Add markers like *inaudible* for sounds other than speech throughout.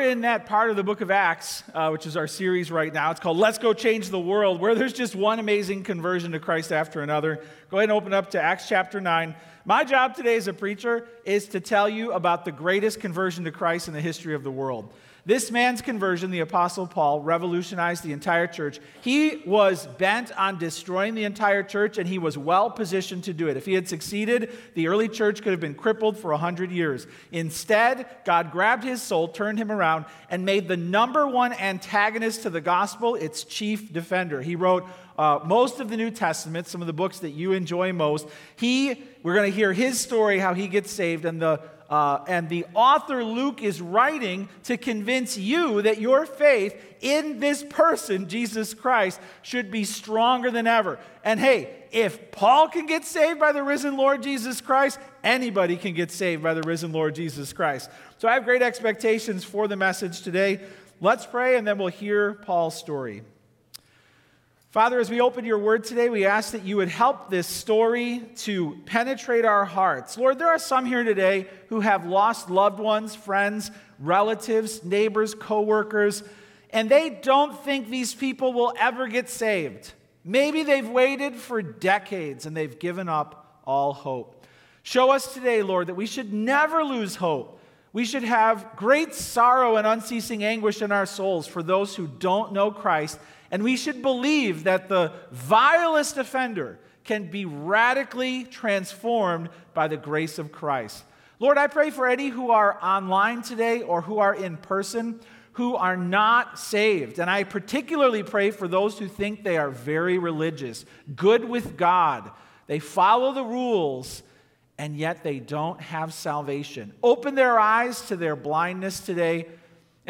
in that part of the book of Acts, uh, which is our series right now. It's called Let's Go Change the World, where there's just one amazing conversion to Christ after another. Go ahead and open up to Acts chapter 9. My job today as a preacher is to tell you about the greatest conversion to Christ in the history of the world. This man's conversion, the Apostle Paul, revolutionized the entire church. He was bent on destroying the entire church, and he was well positioned to do it. If he had succeeded, the early church could have been crippled for 100 years. Instead, God grabbed his soul, turned him around, and made the number one antagonist to the gospel its chief defender. He wrote uh, most of the New Testament, some of the books that you enjoy most. He, we're going to hear his story, how he gets saved, and the uh, and the author Luke is writing to convince you that your faith in this person, Jesus Christ, should be stronger than ever. And hey, if Paul can get saved by the risen Lord Jesus Christ, anybody can get saved by the risen Lord Jesus Christ. So I have great expectations for the message today. Let's pray and then we'll hear Paul's story. Father, as we open your word today, we ask that you would help this story to penetrate our hearts. Lord, there are some here today who have lost loved ones, friends, relatives, neighbors, coworkers, and they don't think these people will ever get saved. Maybe they've waited for decades and they've given up all hope. Show us today, Lord, that we should never lose hope. We should have great sorrow and unceasing anguish in our souls for those who don't know Christ and we should believe that the vilest offender can be radically transformed by the grace of Christ. Lord, I pray for any who are online today or who are in person who are not saved. And I particularly pray for those who think they are very religious, good with God. They follow the rules, and yet they don't have salvation. Open their eyes to their blindness today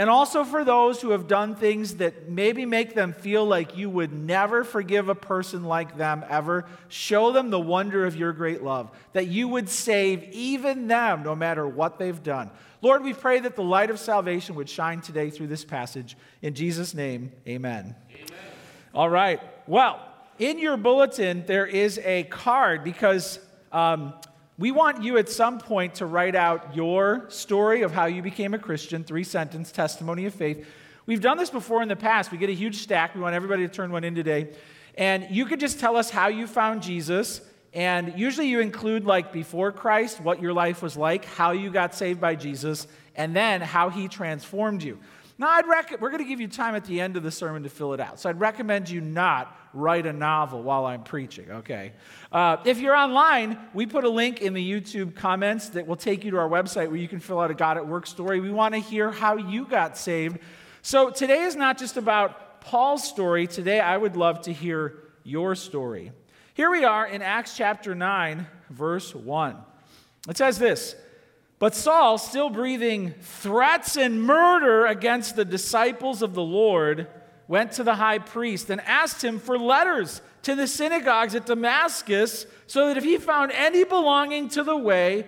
and also for those who have done things that maybe make them feel like you would never forgive a person like them ever, show them the wonder of your great love, that you would save even them no matter what they've done. Lord, we pray that the light of salvation would shine today through this passage. In Jesus' name, amen. amen. All right. Well, in your bulletin, there is a card because um, we want you at some point to write out your story of how you became a Christian, three sentence testimony of faith. We've done this before in the past. We get a huge stack. We want everybody to turn one in today. And you could just tell us how you found Jesus. And usually you include, like, before Christ, what your life was like, how you got saved by Jesus, and then how he transformed you. Now, I'd rec- we're going to give you time at the end of the sermon to fill it out. So I'd recommend you not write a novel while I'm preaching, okay? Uh, if you're online, we put a link in the YouTube comments that will take you to our website where you can fill out a God at Work story. We want to hear how you got saved. So today is not just about Paul's story. Today, I would love to hear your story. Here we are in Acts chapter 9, verse 1. It says this. But Saul, still breathing threats and murder against the disciples of the Lord, went to the high priest and asked him for letters to the synagogues at Damascus so that if he found any belonging to the way,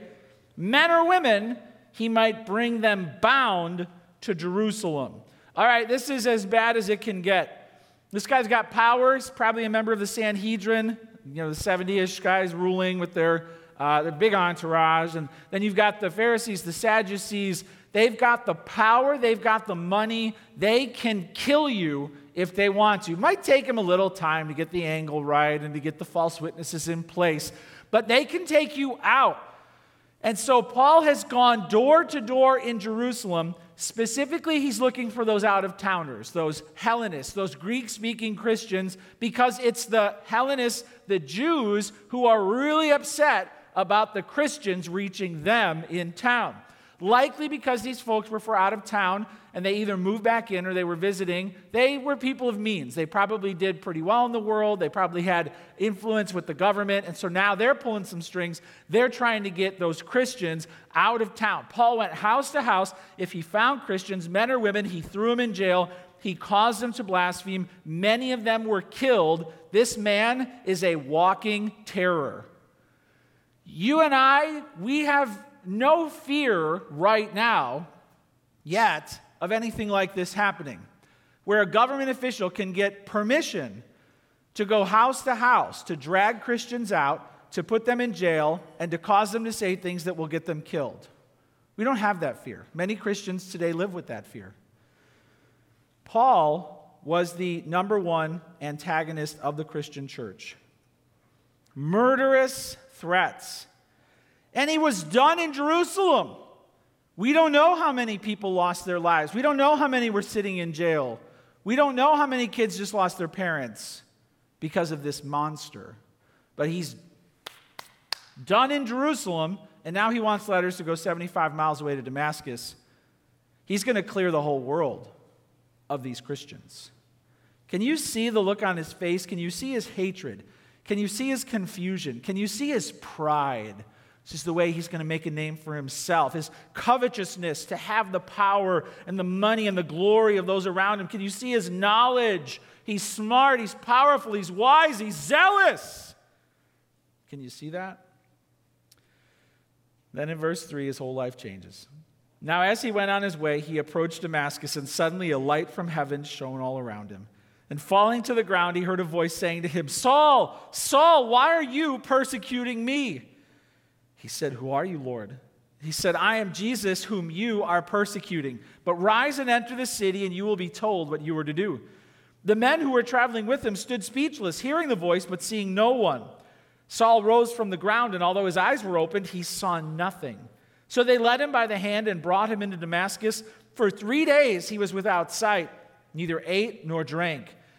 men or women, he might bring them bound to Jerusalem. All right, this is as bad as it can get. This guy's got powers, probably a member of the Sanhedrin, you know, the 70 ish guys ruling with their uh, the big entourage. And then you've got the Pharisees, the Sadducees. They've got the power, they've got the money. They can kill you if they want to. It might take them a little time to get the angle right and to get the false witnesses in place, but they can take you out. And so Paul has gone door to door in Jerusalem. Specifically, he's looking for those out of towners, those Hellenists, those Greek speaking Christians, because it's the Hellenists, the Jews, who are really upset about the Christians reaching them in town. Likely because these folks were for out of town and they either moved back in or they were visiting. They were people of means. They probably did pretty well in the world. They probably had influence with the government. And so now they're pulling some strings. They're trying to get those Christians out of town. Paul went house to house. If he found Christians, men or women, he threw them in jail. He caused them to blaspheme. Many of them were killed. This man is a walking terror. You and I, we have no fear right now, yet, of anything like this happening, where a government official can get permission to go house to house, to drag Christians out, to put them in jail, and to cause them to say things that will get them killed. We don't have that fear. Many Christians today live with that fear. Paul was the number one antagonist of the Christian church. Murderous threats. And he was done in Jerusalem. We don't know how many people lost their lives. We don't know how many were sitting in jail. We don't know how many kids just lost their parents because of this monster. But he's done in Jerusalem, and now he wants letters to go 75 miles away to Damascus. He's going to clear the whole world of these Christians. Can you see the look on his face? Can you see his hatred? Can you see his confusion? Can you see his pride? This is the way he's going to make a name for himself. His covetousness to have the power and the money and the glory of those around him. Can you see his knowledge? He's smart, he's powerful, he's wise, he's zealous. Can you see that? Then in verse 3, his whole life changes. Now, as he went on his way, he approached Damascus, and suddenly a light from heaven shone all around him. And falling to the ground, he heard a voice saying to him, Saul, Saul, why are you persecuting me? He said, Who are you, Lord? He said, I am Jesus, whom you are persecuting. But rise and enter the city, and you will be told what you are to do. The men who were traveling with him stood speechless, hearing the voice, but seeing no one. Saul rose from the ground, and although his eyes were opened, he saw nothing. So they led him by the hand and brought him into Damascus. For three days he was without sight, neither ate nor drank.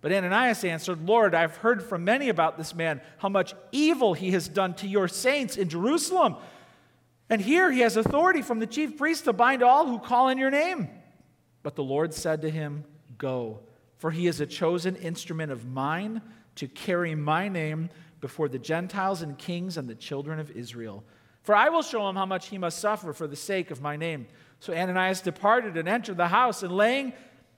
But Ananias answered, Lord, I've heard from many about this man, how much evil he has done to your saints in Jerusalem. And here he has authority from the chief priest to bind all who call in your name. But the Lord said to him, Go, for he is a chosen instrument of mine to carry my name before the Gentiles and kings and the children of Israel. For I will show him how much he must suffer for the sake of my name. So Ananias departed and entered the house, and laying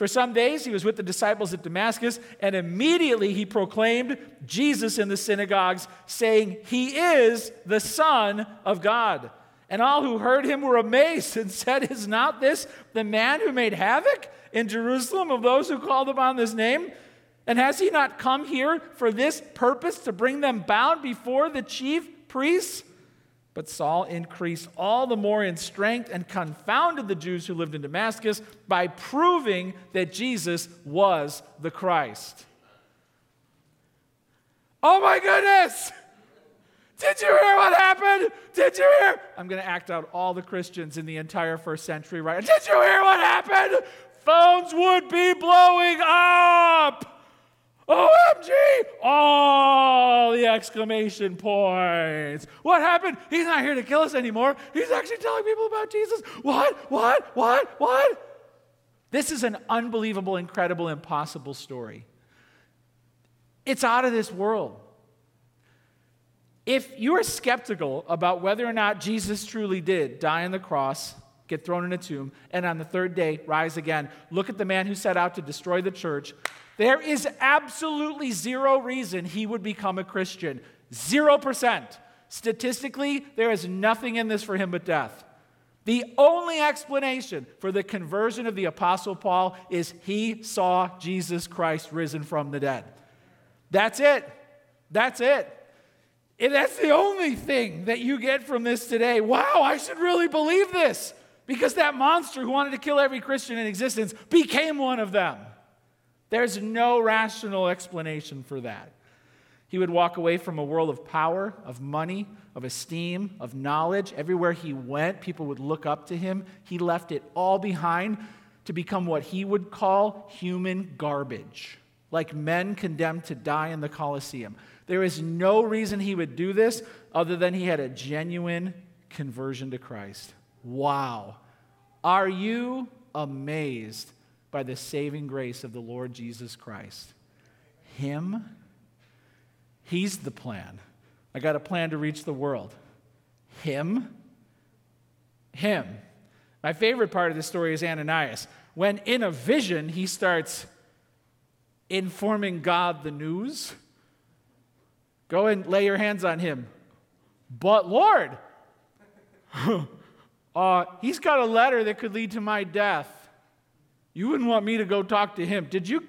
For some days he was with the disciples at Damascus, and immediately he proclaimed Jesus in the synagogues, saying, He is the Son of God. And all who heard him were amazed and *laughs* said, Is not this the man who made havoc in Jerusalem of those who called upon this name? And has he not come here for this purpose to bring them bound before the chief priests? But Saul increased all the more in strength and confounded the Jews who lived in Damascus by proving that Jesus was the Christ. Oh my goodness! Did you hear what happened? Did you hear? I'm going to act out all the Christians in the entire first century right. Did you hear what happened? Phones would be blowing up. OMG! All the exclamation points. What happened? He's not here to kill us anymore. He's actually telling people about Jesus. What? What? What? What? This is an unbelievable, incredible, impossible story. It's out of this world. If you are skeptical about whether or not Jesus truly did die on the cross, get thrown in a tomb, and on the third day rise again, look at the man who set out to destroy the church there is absolutely zero reason he would become a Christian. Zero percent. Statistically, there is nothing in this for him but death. The only explanation for the conversion of the Apostle Paul is he saw Jesus Christ risen from the dead. That's it. That's it. And that's the only thing that you get from this today. Wow, I should really believe this because that monster who wanted to kill every Christian in existence became one of them. There's no rational explanation for that. He would walk away from a world of power, of money, of esteem, of knowledge. Everywhere he went, people would look up to him. He left it all behind to become what he would call human garbage, like men condemned to die in the Colosseum. There is no reason he would do this other than he had a genuine conversion to Christ. Wow. Are you amazed by the saving grace of the Lord Jesus Christ? Him? He's the plan. I got a plan to reach the world. Him? Him. My favorite part of this story is Ananias. When in a vision he starts informing God the news, go and lay your hands on him. But Lord, *laughs* uh, he's got a letter that could lead to my death. You wouldn't want me to go talk to him. Did you,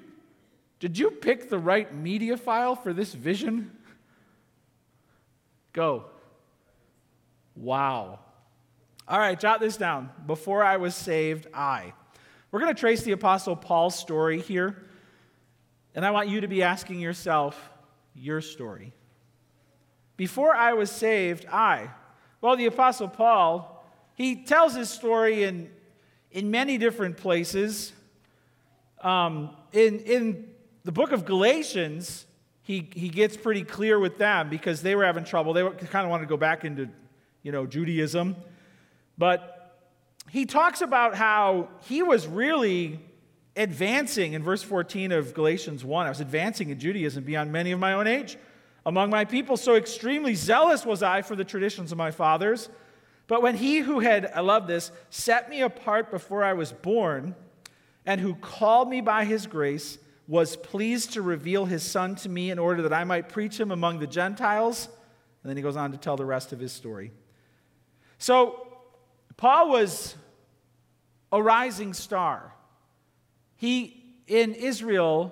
did you pick the right media file for this vision? Go. Wow. All right, jot this down. Before I was saved, I. We're going to trace the Apostle Paul's story here. And I want you to be asking yourself your story. Before I was saved, I. Well, the Apostle Paul, he tells his story in, in many different places. Um, in, in the book of Galatians, he, he gets pretty clear with them because they were having trouble. They were, kind of wanted to go back into you know, Judaism. But he talks about how he was really advancing in verse 14 of Galatians 1. I was advancing in Judaism beyond many of my own age among my people. So extremely zealous was I for the traditions of my fathers. But when he who had, I love this, set me apart before I was born, and who called me by his grace, was pleased to reveal his son to me in order that I might preach him among the Gentiles. And then he goes on to tell the rest of his story. So, Paul was a rising star. He, in Israel,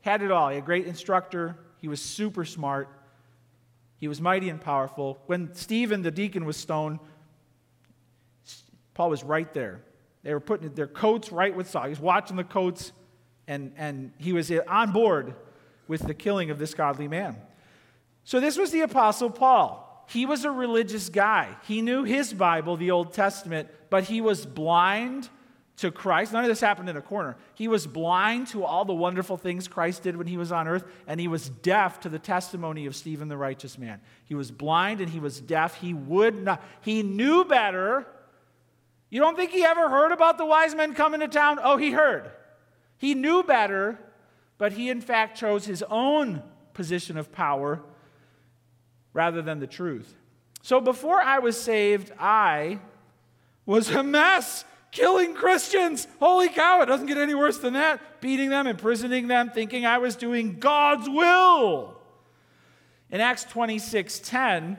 had it all. He had a great instructor, he was super smart, he was mighty and powerful. When Stephen, the deacon, was stoned, Paul was right there. They were putting their coats right with Saul. He was watching the coats, and, and he was on board with the killing of this godly man. So, this was the Apostle Paul he was a religious guy. He knew his Bible, the Old Testament, but he was blind to Christ. None of this happened in a corner. He was blind to all the wonderful things Christ did when he was on earth, and he was deaf to the testimony of Stephen the righteous man. He was blind and he was deaf. He would not, he knew better. You don't think he ever heard about the wise men coming to town? Oh, he heard. He knew better, but he in fact chose his own position of power rather than the truth. So before I was saved, I was a mess, killing Christians. Holy cow, it doesn't get any worse than that. Beating them, imprisoning them, thinking I was doing God's will. In Acts 26 10,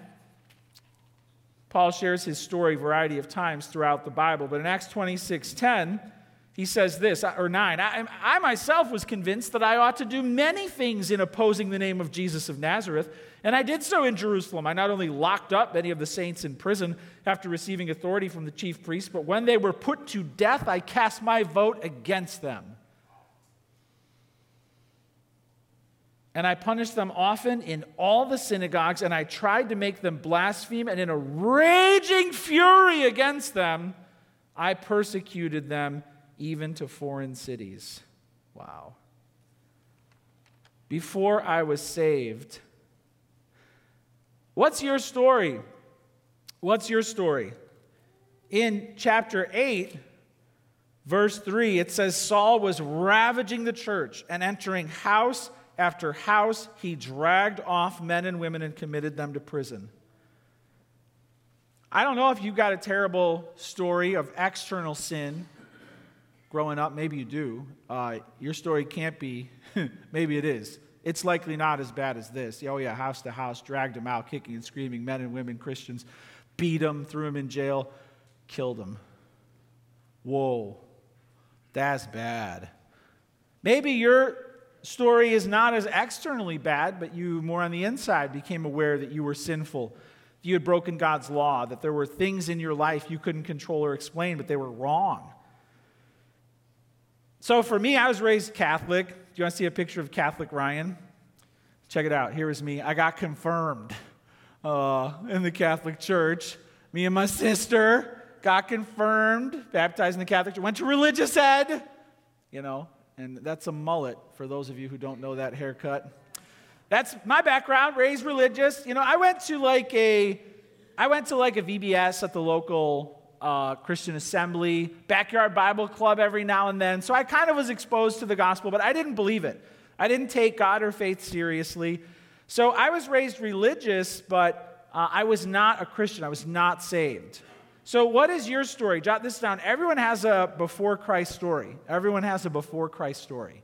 Paul shares his story a variety of times throughout the Bible, but in Acts 26 10, he says this, uh, or 9, I, I, myself was convinced that I ought to do many things in opposing the name of Jesus of Nazareth, and I did so in Jerusalem. I not only locked up many of the saints in prison after receiving authority from the chief priests, but when they were put to death, I cast my vote against them. And I punished them often in all the synagogues, and I tried to make them blaspheme, and in a raging fury against them, I persecuted them even to foreign cities. Wow. Before I was saved, what's your story? What's your story? In chapter 8, verse 3, it says Saul was ravaging the church and entering house after house, he dragged off men and women and committed them to prison. I don't know if you've got a terrible story of external sin growing up, maybe you do. Uh, your story can't be, *laughs* maybe it is. It's likely not as bad as this. Oh, yeah, house to house, dragged them out, kicking and screaming, men and women, Christians, beat them, threw them in jail, killed them. Whoa, that's bad. Maybe your story is not as externally bad, but you more on the inside became aware that you were sinful, that you had broken God's law, that there were things in your life you couldn't control or explain, but they were wrong. So for me, I was raised Catholic. Do you want to see a picture of Catholic Ryan? Check it out. Here is me. I got confirmed uh, in the Catholic Church. Me and my sister got confirmed, baptized in the Catholic Church, went to religious ed, you know, and that's a mullet for those of you who don't know that haircut. That's my background, raised religious. You know, I went to like a I went to like a VBS at the local uh, Christian assembly, backyard Bible club every now and then. So I kind of was exposed to the gospel, but I didn't believe it. I didn't take God or faith seriously. So I was raised religious, but uh, I was not a Christian. I was not saved. So, what is your story? Jot this down. Everyone has a before Christ story. Everyone has a before Christ story.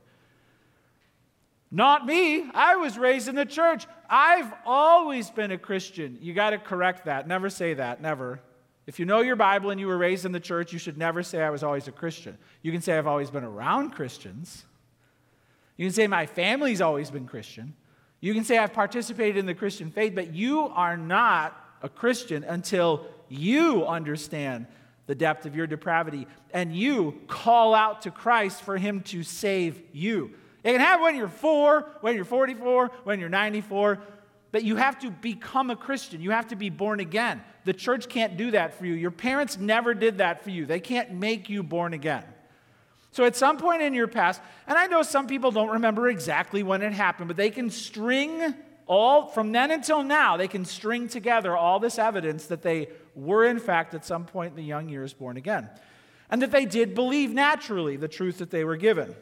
Not me. I was raised in the church. I've always been a Christian. You got to correct that. Never say that. Never. If you know your Bible and you were raised in the church, you should never say I was always a Christian. You can say I've always been around Christians. You can say my family's always been Christian. You can say I've participated in the Christian faith, but you are not a Christian until you understand the depth of your depravity and you call out to Christ for him to save you. It can happen when you're four, when you're 44, when you're 94, but you have to become a Christian. You have to be born again. The church can't do that for you. Your parents never did that for you. They can't make you born again. So, at some point in your past, and I know some people don't remember exactly when it happened, but they can string all, from then until now, they can string together all this evidence that they were, in fact, at some point in the young years born again. And that they did believe naturally the truth that they were given.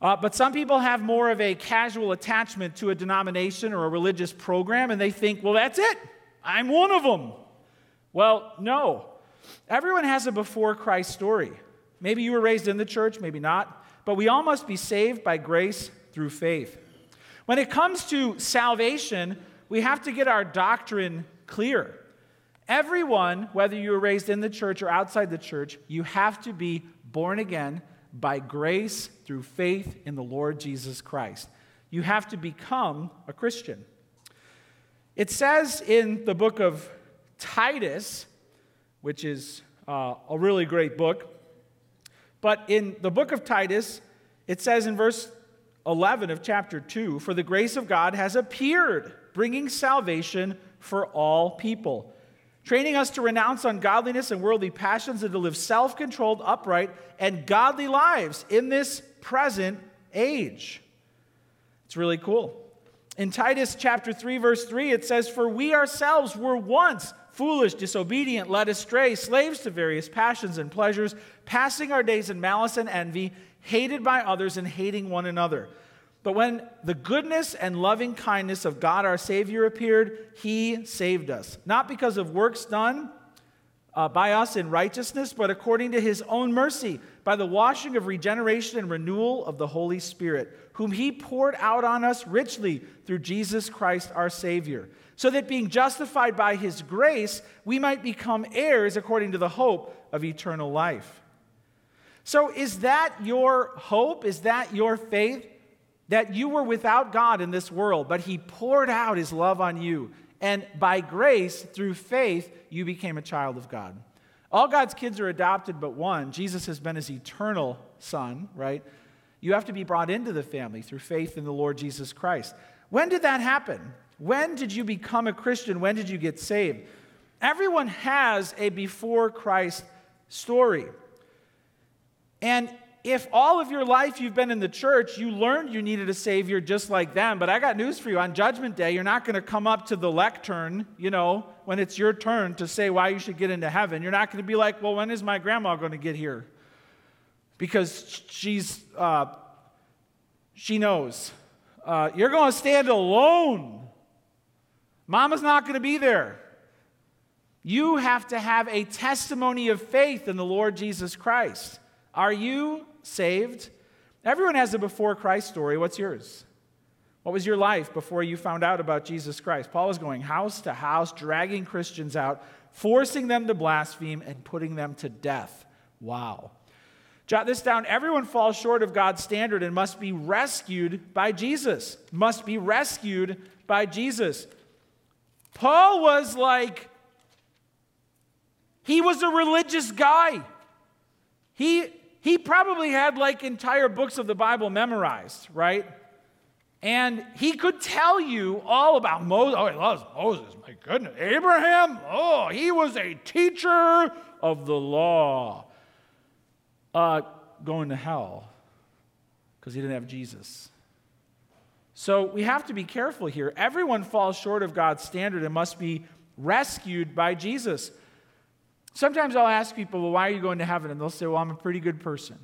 Uh, but some people have more of a casual attachment to a denomination or a religious program, and they think, well, that's it. I'm one of them. Well, no. Everyone has a before Christ story. Maybe you were raised in the church, maybe not, but we all must be saved by grace through faith. When it comes to salvation, we have to get our doctrine clear. Everyone, whether you were raised in the church or outside the church, you have to be born again by grace through faith in the Lord Jesus Christ. You have to become a Christian. It says in the book of Titus, which is uh, a really great book, but in the book of Titus, it says in verse 11 of chapter 2 For the grace of God has appeared, bringing salvation for all people training us to renounce ungodliness and worldly passions and to live self controlled, upright, and godly lives in this present age. It's really cool. In Titus chapter 3, verse 3, it says, For we ourselves were once foolish, disobedient, led astray, slaves to various passions and pleasures, passing our days in malice and envy, hated by others and hating one another. But when the goodness and loving kindness of God our Savior appeared, He saved us. Not because of works done uh, by us in righteousness, but according to His own mercy, by the washing of regeneration and renewal of the Holy Spirit, whom He poured out on us richly through Jesus Christ our Savior, so that being justified by His grace, we might become heirs according to the hope of eternal life. So, is that your hope? Is that your faith? that you were without God in this world, but He poured out His love on you. And by grace, through faith, you became a child of God. All God's kids are adopted but one. Jesus has been His eternal Son, right? You have to be brought into the family through faith in the Lord Jesus Christ. When did that happen? When did you become a Christian? When did you get saved? Everyone has a before Christ story. And if all of your life you've been in the church, you learned you needed a Savior just like them. But I got news for you. On Judgment Day, you're not going to come up to the lectern, you know, when it's your turn to say why you should get into heaven. You're not going to be like, well, when is my grandma going to get here? Because she's, uh, she knows. Uh, you're going to stand alone. Mama's not going to be there. You have to have a testimony of faith in the Lord Jesus Christ. Are you saved? Everyone has a before Christ story. What's yours? What was your life before you found out about Jesus Christ? Paul was going house to house, dragging Christians out, forcing them to blaspheme, and putting them to death. Wow. Jot this down. Everyone falls short of God's standard and must be rescued by Jesus. Must be rescued by Jesus. Paul was like, he was a religious guy. He he probably had like entire books of the Bible memorized, right? And he could tell you all about Moses. Oh, he loves Moses. My goodness. Abraham, oh, he was a teacher of the law. Uh, going to hell because he didn't have Jesus. So we have to be careful here. Everyone falls short of God's standard and must be rescued by Jesus. Sometimes I'll ask people, well, why are you going to heaven? And they'll say, well, I'm a pretty good person.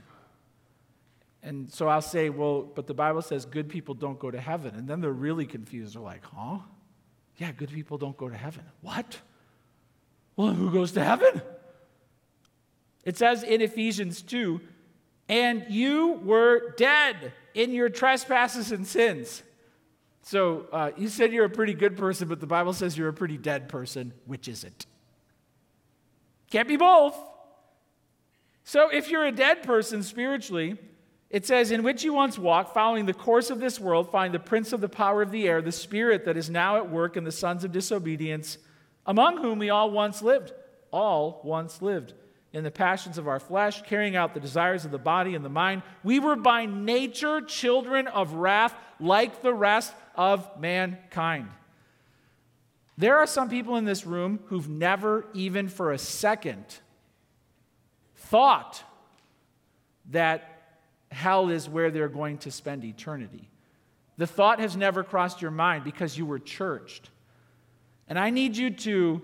And so I'll say, well, but the Bible says good people don't go to heaven. And then they're really confused. They're like, huh? Yeah, good people don't go to heaven. What? Well, who goes to heaven? It says in Ephesians 2 and you were dead in your trespasses and sins. So uh, you said you're a pretty good person, but the Bible says you're a pretty dead person. Which is it? Can't be both. So if you're a dead person spiritually, it says, In which you once walked, following the course of this world, find the prince of the power of the air, the spirit that is now at work in the sons of disobedience, among whom we all once lived. All once lived in the passions of our flesh, carrying out the desires of the body and the mind. We were by nature children of wrath, like the rest of mankind. There are some people in this room who've never, even for a second, thought that hell is where they're going to spend eternity. The thought has never crossed your mind because you were churched. And I need you to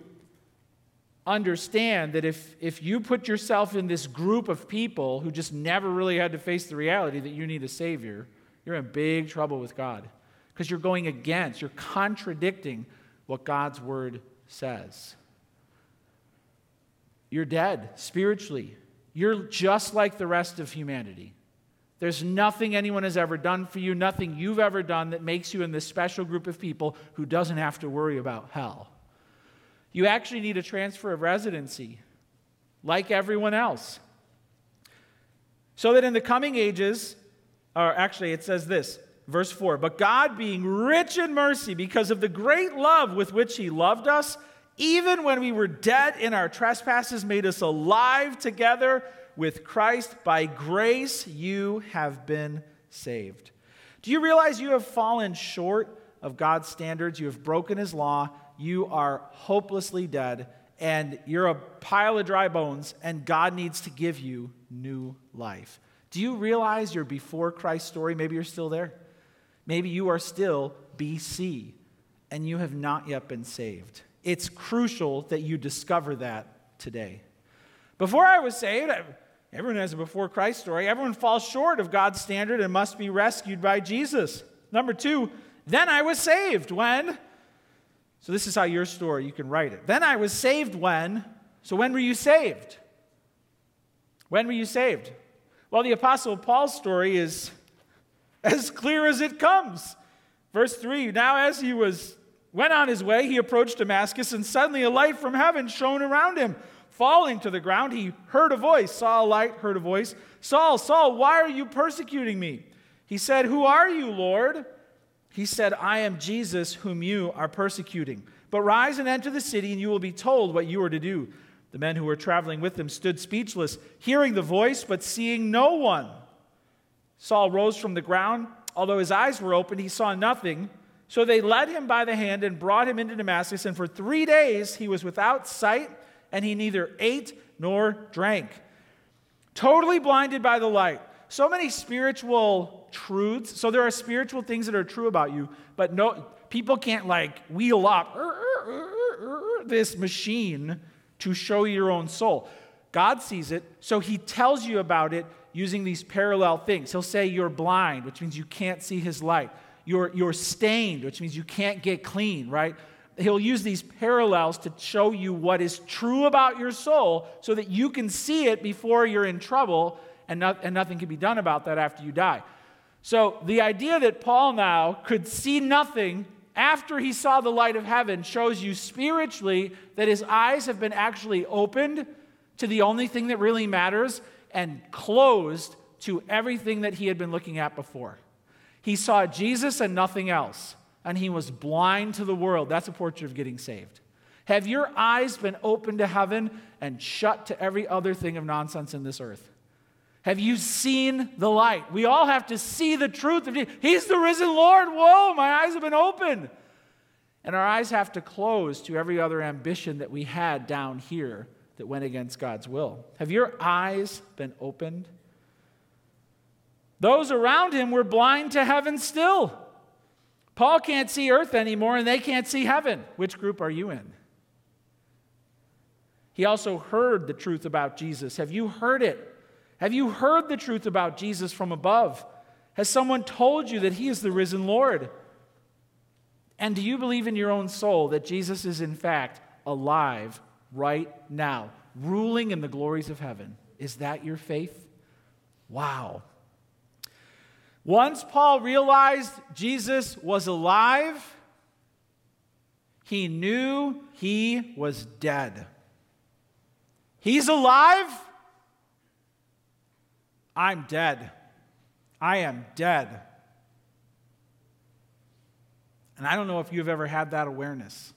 understand that if, if you put yourself in this group of people who just never really had to face the reality that you need a Savior, you're in big trouble with God because you're going against, you're contradicting what God's Word says. You're dead spiritually. You're just like the rest of humanity. There's nothing anyone has ever done for you, nothing you've ever done that makes you in this special group of people who doesn't have to worry about hell. You actually need a transfer of residency, like everyone else. So that in the coming ages, or actually it says this, verse 4 But God, being rich in mercy, because of the great love with which He loved us, even when we were dead in our trespasses, made us alive together with Christ. By grace you have been saved. Do you realize you have fallen short of God's standards? You have broken His law you are hopelessly dead and you're a pile of dry bones, and God needs to give you new life. Do you realize you're before Christ story? Maybe you're still there. Maybe you are still BC and you have not yet been saved. It's crucial that you discover that today. Before I was saved, everyone has a before Christ story. Everyone falls short of God's standard and must be rescued by Jesus. Number two, then I was saved when so, this is how your story, you can write it. Then I was saved when? So, when were you saved? When were you saved? Well, the Apostle Paul's story is as clear as it comes. Verse 3 Now, as he was went on his way, he approached Damascus, and suddenly a light from heaven shone around him. Falling to the ground, he heard a voice, saw a light, heard a voice Saul, Saul, why are you persecuting me? He said, Who are you, Lord? He said, I am Jesus whom you are persecuting. But rise and enter the city, and you will be told what you are to do. The men who were traveling with him stood speechless, hearing the voice, but seeing no one. Saul rose from the ground. Although his eyes were open, he saw nothing. So they led him by the hand and brought him into Damascus. And for three days he was without sight, and he neither ate nor drank. Totally blinded by the light so many spiritual truths. So there are spiritual things that are true about you, but no people can't like wheel up this machine to show your own soul. God sees it, so he tells you about it using these parallel things. He'll say you're blind, which means you can't see his light. You're, you're stained, which means you can't get clean, right? He'll use these parallels to show you what is true about your soul so that you can see it before you're in trouble and, not, and nothing can be done about that after you die. So the idea that Paul now could see nothing after he saw the light of heaven shows you spiritually that his eyes have been actually opened to the only thing that really matters and closed to everything that he had been looking at before. He saw Jesus and nothing else, and he was blind to the world. That's a portrait of getting saved. Have your eyes been open to heaven and shut to every other thing of nonsense in this earth? Have you seen the light? We all have to see the truth of Jesus. He's the risen Lord. Whoa, my eyes have been opened. And our eyes have to close to every other ambition that we had down here that went against God's will. Have your eyes been opened? Those around him were blind to heaven still. Paul can't see earth anymore and they can't see heaven. Which group are you in? He also heard the truth about Jesus. Have you heard it? Have you heard the truth about Jesus from above? Has someone told you that he is the risen Lord? And do you believe in your own soul that Jesus is, in fact, alive right now, ruling in the glories of heaven? Is that your faith? Wow. Once Paul realized Jesus was alive, he knew he was dead. He's alive. I'm dead. I am dead. And I don't know if you've ever had that awareness.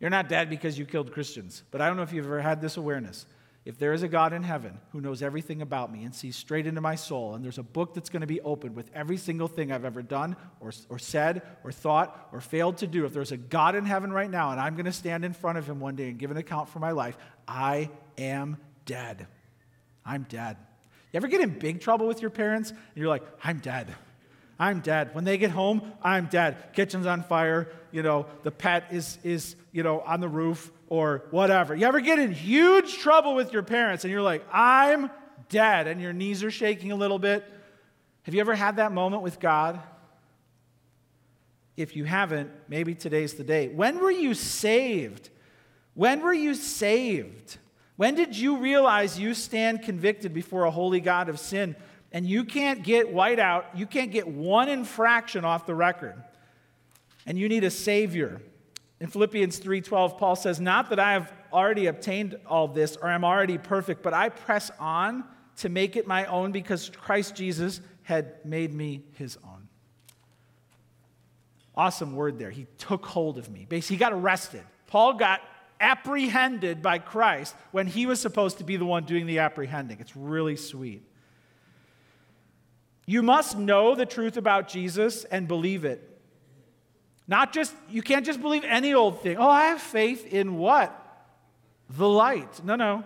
You're not dead because you killed Christians, but I don't know if you've ever had this awareness. If there is a God in heaven who knows everything about me and sees straight into my soul, and there's a book that's going to be opened with every single thing I've ever done or, or said or thought or failed to do, if there's a God in heaven right now and I'm going to stand in front of him one day and give an account for my life, I am dead. I'm dead. You ever get in big trouble with your parents and you're like, I'm dead? I'm dead. When they get home, I'm dead. Kitchen's on fire, you know, the pet is, is you know, on the roof or whatever. You ever get in huge trouble with your parents and you're like, I'm dead, and your knees are shaking a little bit? Have you ever had that moment with God? If you haven't, maybe today's the day. When were you saved? When were you saved? When did you realize you stand convicted before a holy God of sin? And you can't get white out, you can't get one infraction off the record. And you need a savior. In Philippians 3:12, Paul says, "Not that I have already obtained all this or I'm already perfect, but I press on to make it my own because Christ Jesus had made me his own." Awesome word there. He took hold of me. Basically, he got arrested. Paul got apprehended by Christ when he was supposed to be the one doing the apprehending. It's really sweet. You must know the truth about Jesus and believe it. Not just, you can't just believe any old thing. Oh, I have faith in what? The light. No, no.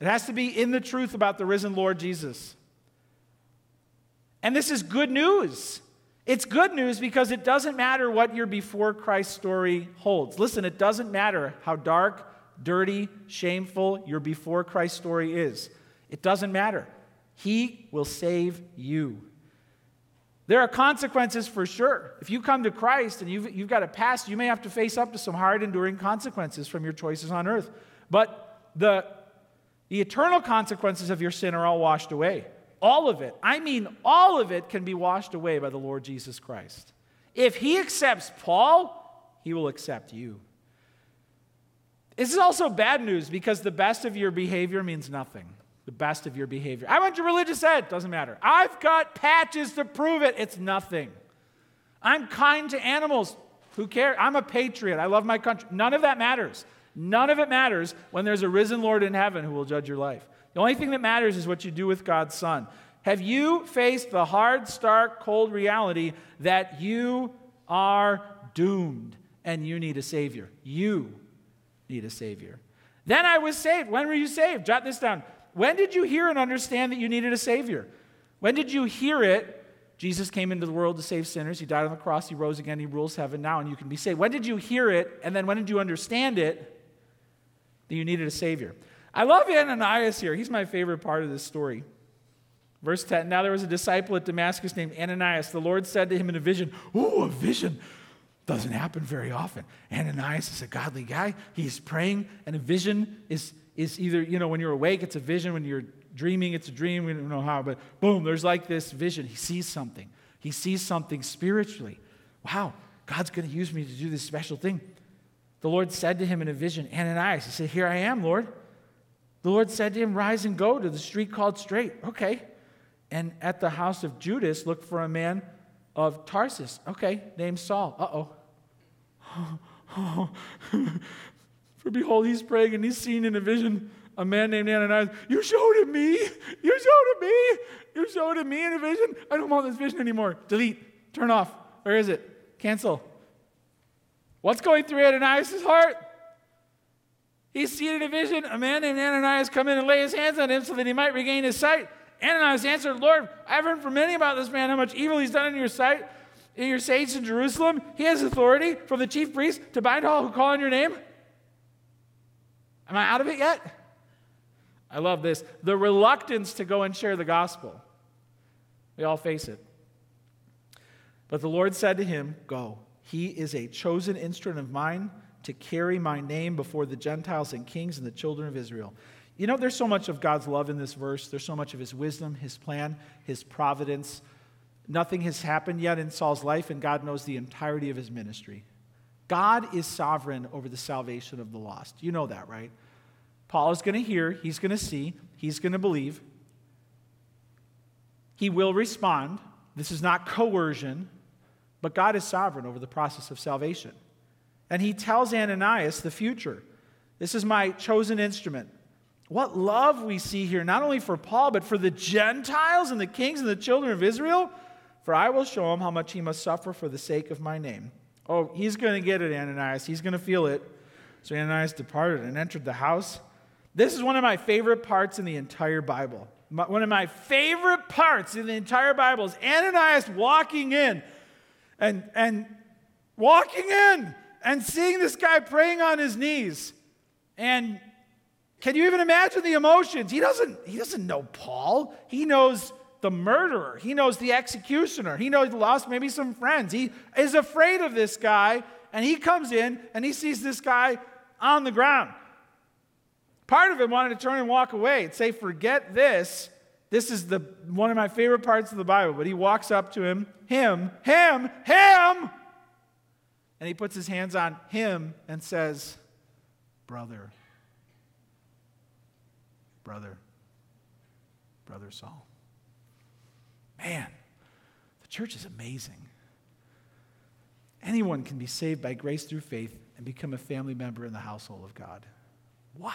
It has to be in the truth about the risen Lord Jesus. And this is good news. It's good news because it doesn't matter what your before Christ story holds. Listen, it doesn't matter how dark, dirty, shameful your before Christ story is. It doesn't matter. He will save you. There are consequences for sure. If you come to Christ and you've, you've got a past, you may have to face up to some hard, enduring consequences from your choices on earth. But the, the eternal consequences of your sin are all washed away. All of it. I mean, all of it can be washed away by the Lord Jesus Christ. If He accepts Paul, He will accept you. This is also bad news because the best of your behavior means nothing the best of your behavior. I went to religious ed, doesn't matter. I've got patches to prove it, it's nothing. I'm kind to animals, who cares? I'm a patriot, I love my country. None of that matters. None of it matters when there's a risen Lord in heaven who will judge your life. The only thing that matters is what you do with God's Son. Have you faced the hard, stark, cold reality that you are doomed and you need a Savior? You need a Savior. Then I was saved. When were you saved? Jot this down. When did you hear and understand that you needed a Savior? When did you hear it? Jesus came into the world to save sinners. He died on the cross. He rose again. He rules heaven now, and you can be saved. When did you hear it? And then when did you understand it that you needed a Savior? I love Ananias here. He's my favorite part of this story. Verse 10 Now there was a disciple at Damascus named Ananias. The Lord said to him in a vision, Ooh, a vision doesn't happen very often. Ananias is a godly guy. He's praying, and a vision is is either, you know, when you're awake, it's a vision. When you're dreaming, it's a dream. We don't know how, but boom, there's like this vision. He sees something. He sees something spiritually. Wow, God's going to use me to do this special thing. The Lord said to him in a vision, Ananias, he said, Here I am, Lord. The Lord said to him, Rise and go to the street called Straight. Okay. And at the house of Judas, look for a man of Tarsus. Okay, named Saul. Uh oh. *laughs* For behold, he's praying and he's seen in a vision a man named Ananias. You showed it me. You showed it me. You showed it me in a vision. I don't want this vision anymore. Delete. Turn off. Where is it? Cancel. What's going through Ananias' heart? He's seen in a vision a man named Ananias come in and lay his hands on him so that he might regain his sight. Ananias answered, Lord, I've heard from many about this man, how much evil he's done in your sight, in your saints in Jerusalem. He has authority from the chief priest to bind all who call on your name. Am I out of it yet? I love this. The reluctance to go and share the gospel. We all face it. But the Lord said to him, Go. He is a chosen instrument of mine to carry my name before the Gentiles and kings and the children of Israel. You know, there's so much of God's love in this verse. There's so much of his wisdom, his plan, his providence. Nothing has happened yet in Saul's life, and God knows the entirety of his ministry. God is sovereign over the salvation of the lost. You know that, right? Paul is going to hear, he's going to see, he's going to believe. He will respond. This is not coercion, but God is sovereign over the process of salvation. And he tells Ananias the future. This is my chosen instrument. What love we see here, not only for Paul, but for the Gentiles and the kings and the children of Israel. For I will show him how much he must suffer for the sake of my name. Oh, he's going to get it, Ananias. He's going to feel it. So Ananias departed and entered the house. This is one of my favorite parts in the entire Bible. One of my favorite parts in the entire Bible is Ananias walking in and, and walking in and seeing this guy praying on his knees. And can you even imagine the emotions? He doesn't, he doesn't know Paul. He knows the murderer. He knows the executioner. He knows he lost maybe some friends. He is afraid of this guy, and he comes in and he sees this guy on the ground. Part of him wanted to turn and walk away and say, Forget this. This is the, one of my favorite parts of the Bible. But he walks up to him, him, him, him, and he puts his hands on him and says, Brother, brother, brother Saul. Man, the church is amazing. Anyone can be saved by grace through faith and become a family member in the household of God. Wow,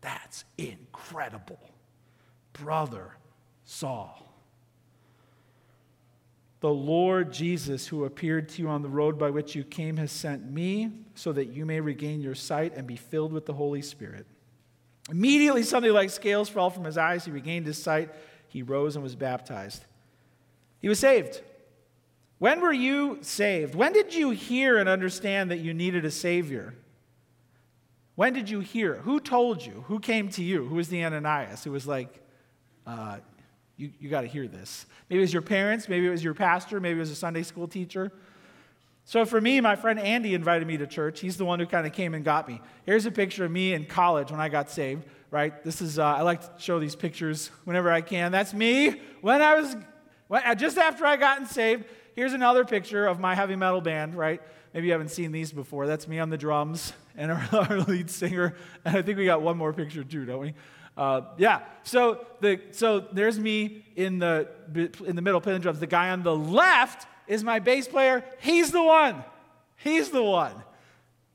that's incredible. Brother Saul. The Lord Jesus, who appeared to you on the road by which you came, has sent me so that you may regain your sight and be filled with the Holy Spirit. Immediately, something like scales fell from his eyes. He regained his sight he rose and was baptized. He was saved. When were you saved? When did you hear and understand that you needed a Savior? When did you hear? Who told you? Who came to you? Who was the Ananias? Who was like, uh, you, you got to hear this. Maybe it was your parents, maybe it was your pastor, maybe it was a Sunday school teacher. So for me, my friend Andy invited me to church. He's the one who kind of came and got me. Here's a picture of me in college when I got saved right? This is, uh, I like to show these pictures whenever I can. That's me when I was, when, uh, just after I gotten saved. Here's another picture of my heavy metal band, right? Maybe you haven't seen these before. That's me on the drums and our, *laughs* our lead singer. And I think we got one more picture too, don't we? Uh, yeah. So the so there's me in the in the middle playing drums. The guy on the left is my bass player. He's the one. He's the one.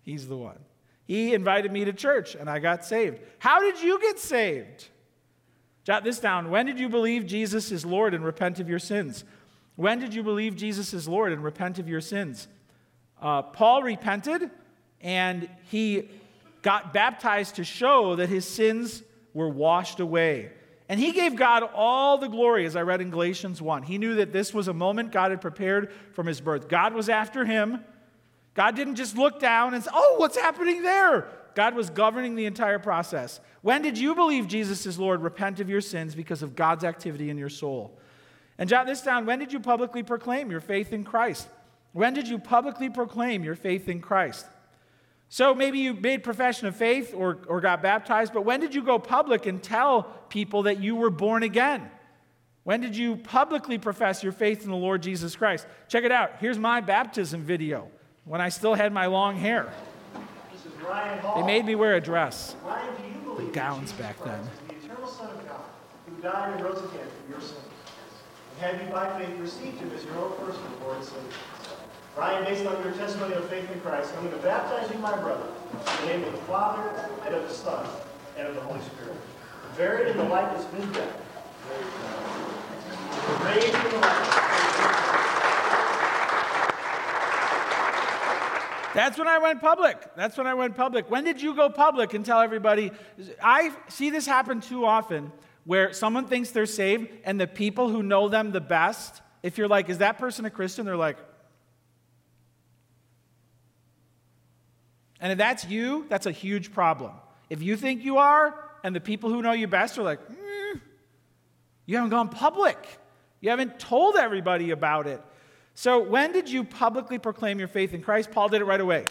He's the one. He invited me to church and I got saved. How did you get saved? Jot this down. When did you believe Jesus is Lord and repent of your sins? When did you believe Jesus is Lord and repent of your sins? Uh, Paul repented and he got baptized to show that his sins were washed away. And he gave God all the glory, as I read in Galatians 1. He knew that this was a moment God had prepared from his birth. God was after him, God didn't just look down and say, Oh, what's happening there? God was governing the entire process. When did you believe Jesus is Lord? Repent of your sins because of God's activity in your soul. And jot this down. When did you publicly proclaim your faith in Christ? When did you publicly proclaim your faith in Christ? So maybe you made profession of faith or, or got baptized, but when did you go public and tell people that you were born again? When did you publicly profess your faith in the Lord Jesus Christ? Check it out. Here's my baptism video when I still had my long hair. They made me wear a dress. The gowns back then. The eternal Son of God, who died and rose again for your sins. And you by faith received him as your own personal Lord and Savior? Ryan, based on your testimony of faith in Christ, I'm going to baptize you, my brother, in the name of the Father, and of the Son, and of the Holy Spirit. Buried in the likeness of his death. Raised from the likeness That's when I went public. That's when I went public. When did you go public and tell everybody? I see this happen too often where someone thinks they're saved and the people who know them the best, if you're like, is that person a Christian? They're like, and if that's you, that's a huge problem. If you think you are, and the people who know you best are like, mm, you haven't gone public. You haven't told everybody about it. So, when did you publicly proclaim your faith in Christ? Paul did it right away.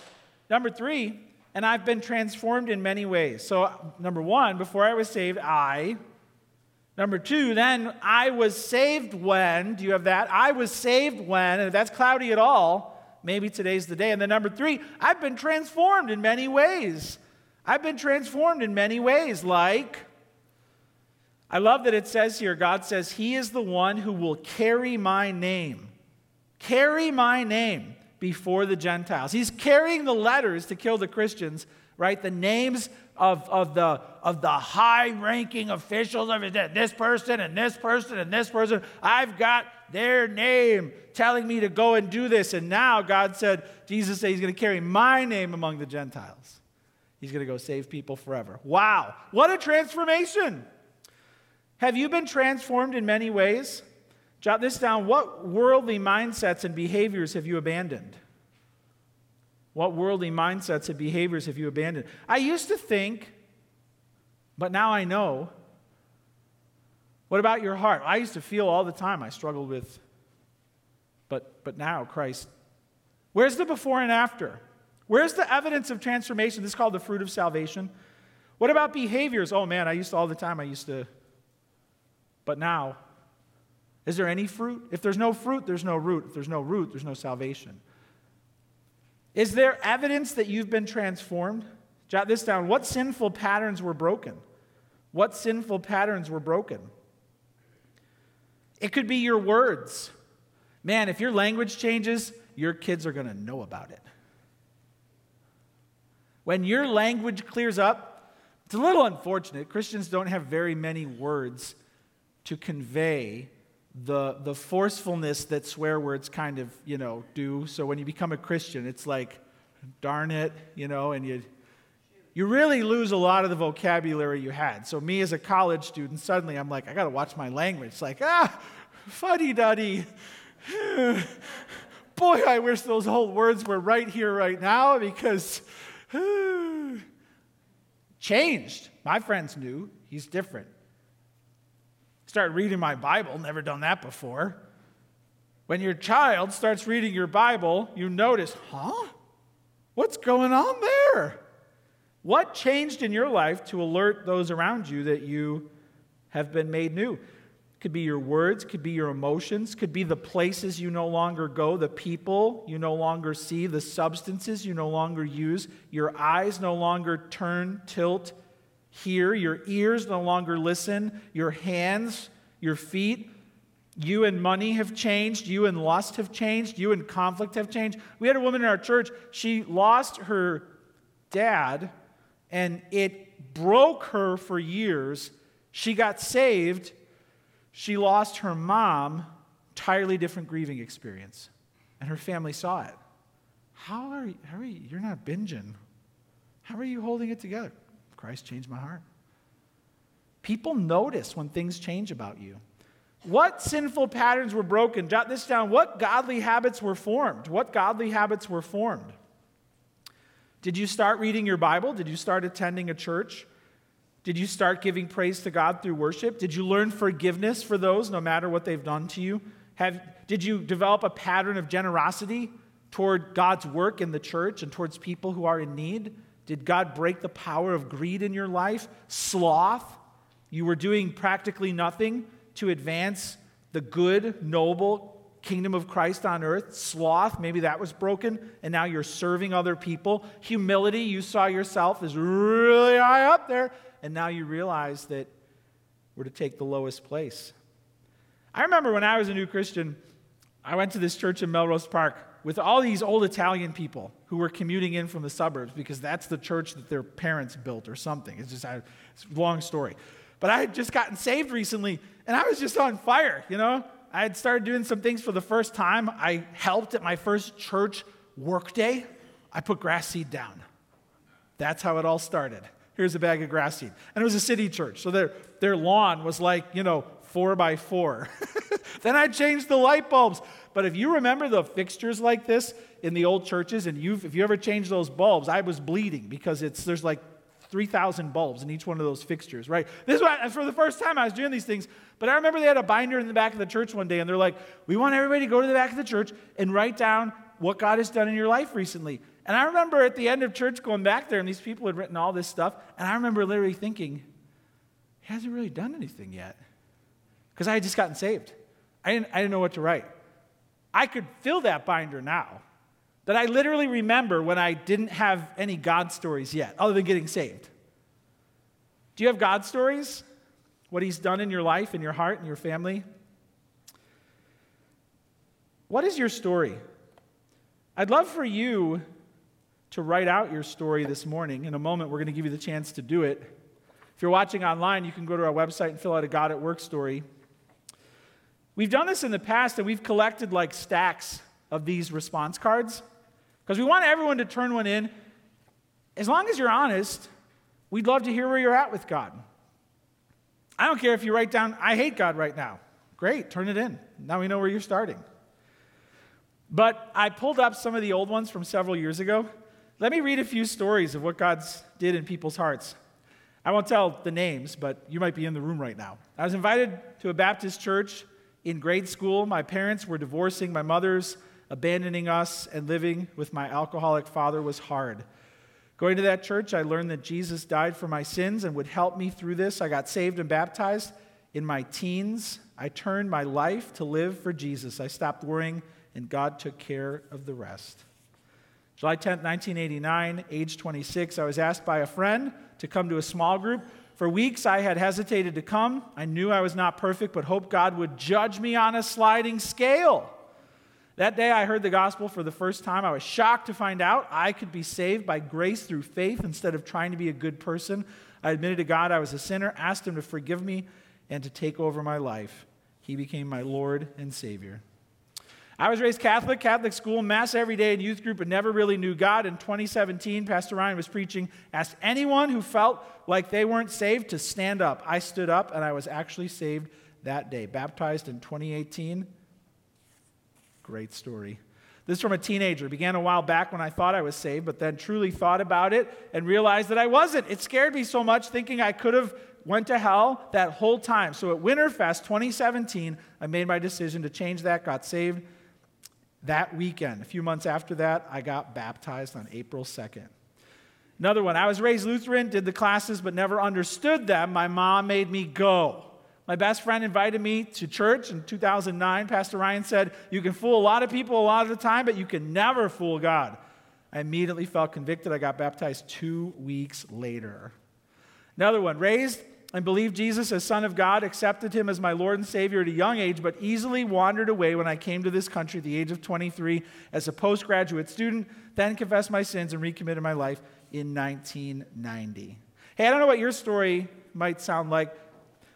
Number three, and I've been transformed in many ways. So, number one, before I was saved, I. Number two, then I was saved when. Do you have that? I was saved when, and if that's cloudy at all, maybe today's the day. And then number three, I've been transformed in many ways. I've been transformed in many ways, like, I love that it says here, God says, He is the one who will carry my name. Carry my name before the Gentiles. He's carrying the letters to kill the Christians, right? The names of, of the, of the high ranking officials of this person and this person and this person. I've got their name telling me to go and do this. And now God said, Jesus said he's going to carry my name among the Gentiles. He's going to go save people forever. Wow, what a transformation! Have you been transformed in many ways? Jot this down. What worldly mindsets and behaviors have you abandoned? What worldly mindsets and behaviors have you abandoned? I used to think, but now I know. What about your heart? I used to feel all the time I struggled with, but, but now Christ. Where's the before and after? Where's the evidence of transformation? This is called the fruit of salvation. What about behaviors? Oh man, I used to all the time, I used to, but now. Is there any fruit? If there's no fruit, there's no root. If there's no root, there's no salvation. Is there evidence that you've been transformed? Jot this down. What sinful patterns were broken? What sinful patterns were broken? It could be your words. Man, if your language changes, your kids are going to know about it. When your language clears up, it's a little unfortunate. Christians don't have very many words to convey the, the forcefulness that swear words kind of, you know, do. So when you become a Christian, it's like, darn it, you know, and you, you really lose a lot of the vocabulary you had. So me as a college student, suddenly I'm like, I got to watch my language. It's like, ah, fuddy duddy. *sighs* Boy, I wish those old words were right here, right now, because *sighs* changed. My friends knew he's different. Started reading my Bible, never done that before. When your child starts reading your Bible, you notice, huh? What's going on there? What changed in your life to alert those around you that you have been made new? Could be your words, could be your emotions, could be the places you no longer go, the people you no longer see, the substances you no longer use. Your eyes no longer turn, tilt, hear. Your ears no longer listen. Your hands, your feet. You and money have changed. You and lust have changed. You and conflict have changed. We had a woman in our church, she lost her dad, and it broke her for years. She got saved she lost her mom, entirely different grieving experience. And her family saw it. How are you, how are you? You're not binging. How are you holding it together? Christ changed my heart. People notice when things change about you. What sinful patterns were broken? Jot this down. What godly habits were formed? What godly habits were formed? Did you start reading your Bible? Did you start attending a church? Did you start giving praise to God through worship? Did you learn forgiveness for those no matter what they've done to you? Have, did you develop a pattern of generosity toward God's work in the church and towards people who are in need? Did God break the power of greed in your life? Sloth? You were doing practically nothing to advance the good, noble kingdom of Christ on earth. Sloth, maybe that was broken, and now you're serving other people. Humility, you saw yourself as really high up there, and now you realize that we're to take the lowest place. I remember when I was a new Christian, I went to this church in Melrose Park with all these old Italian people who were commuting in from the suburbs because that's the church that their parents built or something. It's just uh, it's a long story. But I had just gotten saved recently and I was just on fire, you know? I had started doing some things for the first time. I helped at my first church workday. I put grass seed down. That's how it all started here's a bag of grass seed. And it was a city church, so their, their lawn was like, you know, four by four. *laughs* then I changed the light bulbs. But if you remember the fixtures like this in the old churches, and you've, if you ever changed those bulbs, I was bleeding because it's, there's like 3,000 bulbs in each one of those fixtures, right? This was for the first time I was doing these things. But I remember they had a binder in the back of the church one day, and they're like, we want everybody to go to the back of the church and write down what God has done in your life recently. And I remember at the end of church going back there, and these people had written all this stuff, and I remember literally thinking, he hasn't really done anything yet. Because I had just gotten saved. I didn't, I didn't know what to write. I could fill that binder now. That I literally remember when I didn't have any God stories yet, other than getting saved. Do you have God stories? What He's done in your life, in your heart, in your family? What is your story? I'd love for you to write out your story this morning. In a moment, we're going to give you the chance to do it. If you're watching online, you can go to our website and fill out a God at Work story. We've done this in the past, and we've collected like stacks of these response cards because we want everyone to turn one in. As long as you're honest, we'd love to hear where you're at with God. I don't care if you write down, I hate God right now. Great, turn it in. Now we know where you're starting. But I pulled up some of the old ones from several years ago. Let me read a few stories of what God's did in people's hearts. I won't tell the names, but you might be in the room right now. I was invited to a Baptist church in grade school. My parents were divorcing. My mother's abandoning us and living with my alcoholic father was hard. Going to that church, I learned that Jesus died for my sins and would help me through this. I got saved and baptized in my teens. I turned my life to live for Jesus. I stopped worrying, and God took care of the rest. July 10th, 1989, age 26, I was asked by a friend to come to a small group. For weeks, I had hesitated to come. I knew I was not perfect, but hoped God would judge me on a sliding scale. That day, I heard the gospel for the first time. I was shocked to find out I could be saved by grace through faith instead of trying to be a good person. I admitted to God I was a sinner, asked Him to forgive me and to take over my life. He became my Lord and Savior. I was raised Catholic, Catholic school, Mass every day in youth group, but never really knew God. In 2017, Pastor Ryan was preaching, asked anyone who felt like they weren't saved to stand up. I stood up and I was actually saved that day. Baptized in 2018. Great story. This is from a teenager. It began a while back when I thought I was saved, but then truly thought about it and realized that I wasn't. It scared me so much thinking I could have went to hell that whole time. So at Winterfest 2017, I made my decision to change that, got saved, that weekend. A few months after that, I got baptized on April 2nd. Another one, I was raised Lutheran, did the classes, but never understood them. My mom made me go. My best friend invited me to church in 2009. Pastor Ryan said, You can fool a lot of people a lot of the time, but you can never fool God. I immediately felt convicted. I got baptized two weeks later. Another one, raised and believed Jesus as Son of God, accepted him as my Lord and Savior at a young age, but easily wandered away when I came to this country at the age of 23 as a postgraduate student, then confessed my sins and recommitted my life in 1990. Hey, I don't know what your story might sound like,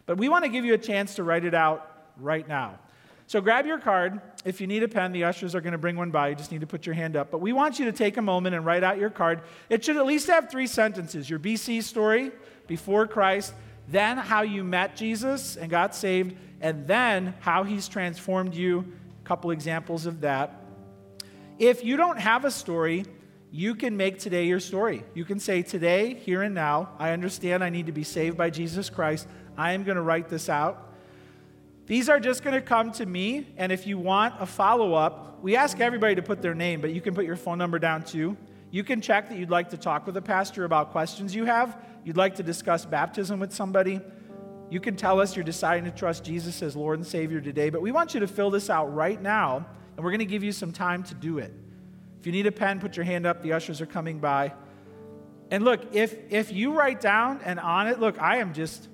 but we want to give you a chance to write it out right now. So grab your card. If you need a pen, the ushers are going to bring one by. You just need to put your hand up. But we want you to take a moment and write out your card. It should at least have three sentences your BC story, before Christ, then how you met Jesus and got saved, and then how he's transformed you. A couple examples of that. If you don't have a story, you can make today your story. You can say, Today, here and now, I understand I need to be saved by Jesus Christ. I am going to write this out. These are just going to come to me, and if you want a follow up, we ask everybody to put their name, but you can put your phone number down too. You can check that you'd like to talk with a pastor about questions you have you'd like to discuss baptism with somebody, you can tell us you're deciding to trust Jesus as Lord and Savior today. But we want you to fill this out right now, and we're going to give you some time to do it. If you need a pen, put your hand up. The ushers are coming by. And look, if, if you write down and on it, look, I am just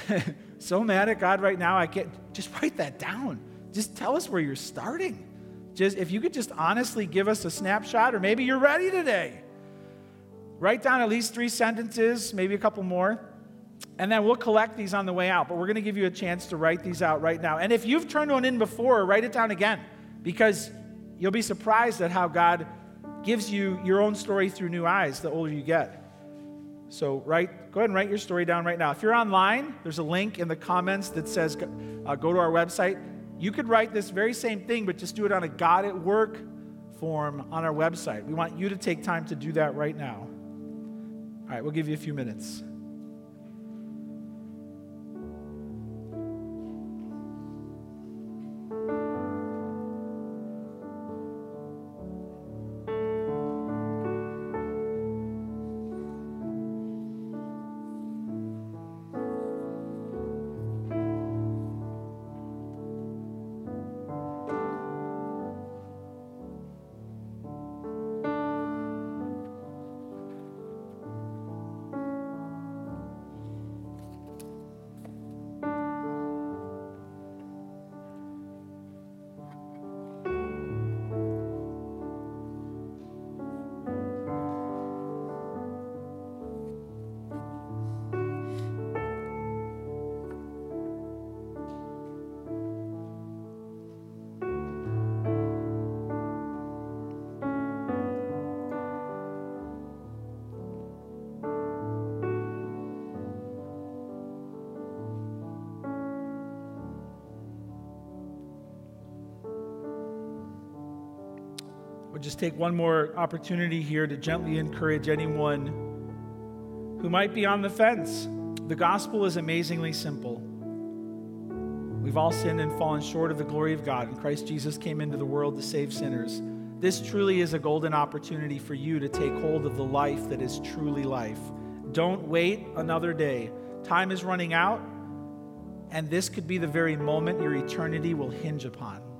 *laughs* so mad at God right now. I can't just write that down. Just tell us where you're starting. Just if you could just honestly give us a snapshot, or maybe you're ready today. Write down at least three sentences, maybe a couple more, and then we'll collect these on the way out. But we're going to give you a chance to write these out right now. And if you've turned one in before, write it down again because you'll be surprised at how God gives you your own story through new eyes the older you get. So write, go ahead and write your story down right now. If you're online, there's a link in the comments that says uh, go to our website. You could write this very same thing, but just do it on a God at Work form on our website. We want you to take time to do that right now. All right, we'll give you a few minutes. Just take one more opportunity here to gently encourage anyone who might be on the fence. The gospel is amazingly simple. We've all sinned and fallen short of the glory of God, and Christ Jesus came into the world to save sinners. This truly is a golden opportunity for you to take hold of the life that is truly life. Don't wait another day. Time is running out, and this could be the very moment your eternity will hinge upon.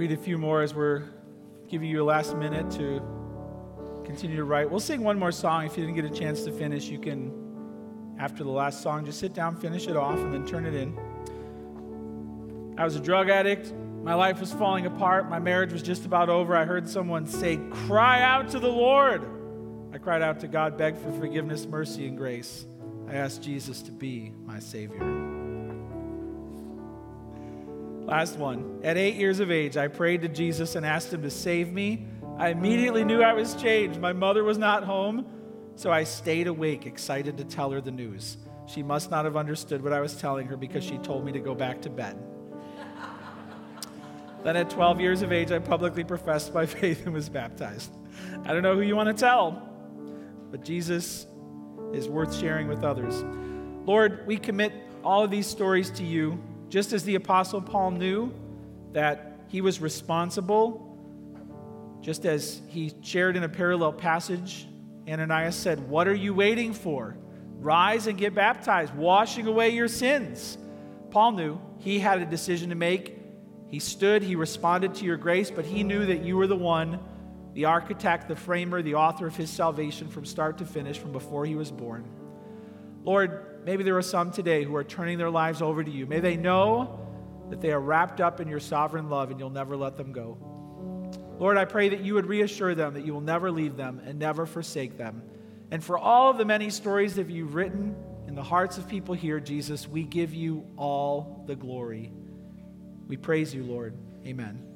Read a few more as we're giving you a last minute to continue to write. We'll sing one more song. If you didn't get a chance to finish, you can, after the last song, just sit down, finish it off, and then turn it in. I was a drug addict. My life was falling apart. My marriage was just about over. I heard someone say, Cry out to the Lord. I cried out to God, begged for forgiveness, mercy, and grace. I asked Jesus to be my Savior. Last one. At eight years of age, I prayed to Jesus and asked him to save me. I immediately knew I was changed. My mother was not home, so I stayed awake, excited to tell her the news. She must not have understood what I was telling her because she told me to go back to bed. *laughs* then, at 12 years of age, I publicly professed my *laughs* faith and was baptized. I don't know who you want to tell, but Jesus is worth sharing with others. Lord, we commit all of these stories to you. Just as the Apostle Paul knew that he was responsible, just as he shared in a parallel passage, Ananias said, What are you waiting for? Rise and get baptized, washing away your sins. Paul knew he had a decision to make. He stood, he responded to your grace, but he knew that you were the one, the architect, the framer, the author of his salvation from start to finish, from before he was born. Lord, maybe there are some today who are turning their lives over to you. May they know that they are wrapped up in your sovereign love and you'll never let them go. Lord, I pray that you would reassure them that you will never leave them and never forsake them. And for all of the many stories that you've written in the hearts of people here, Jesus, we give you all the glory. We praise you, Lord. Amen.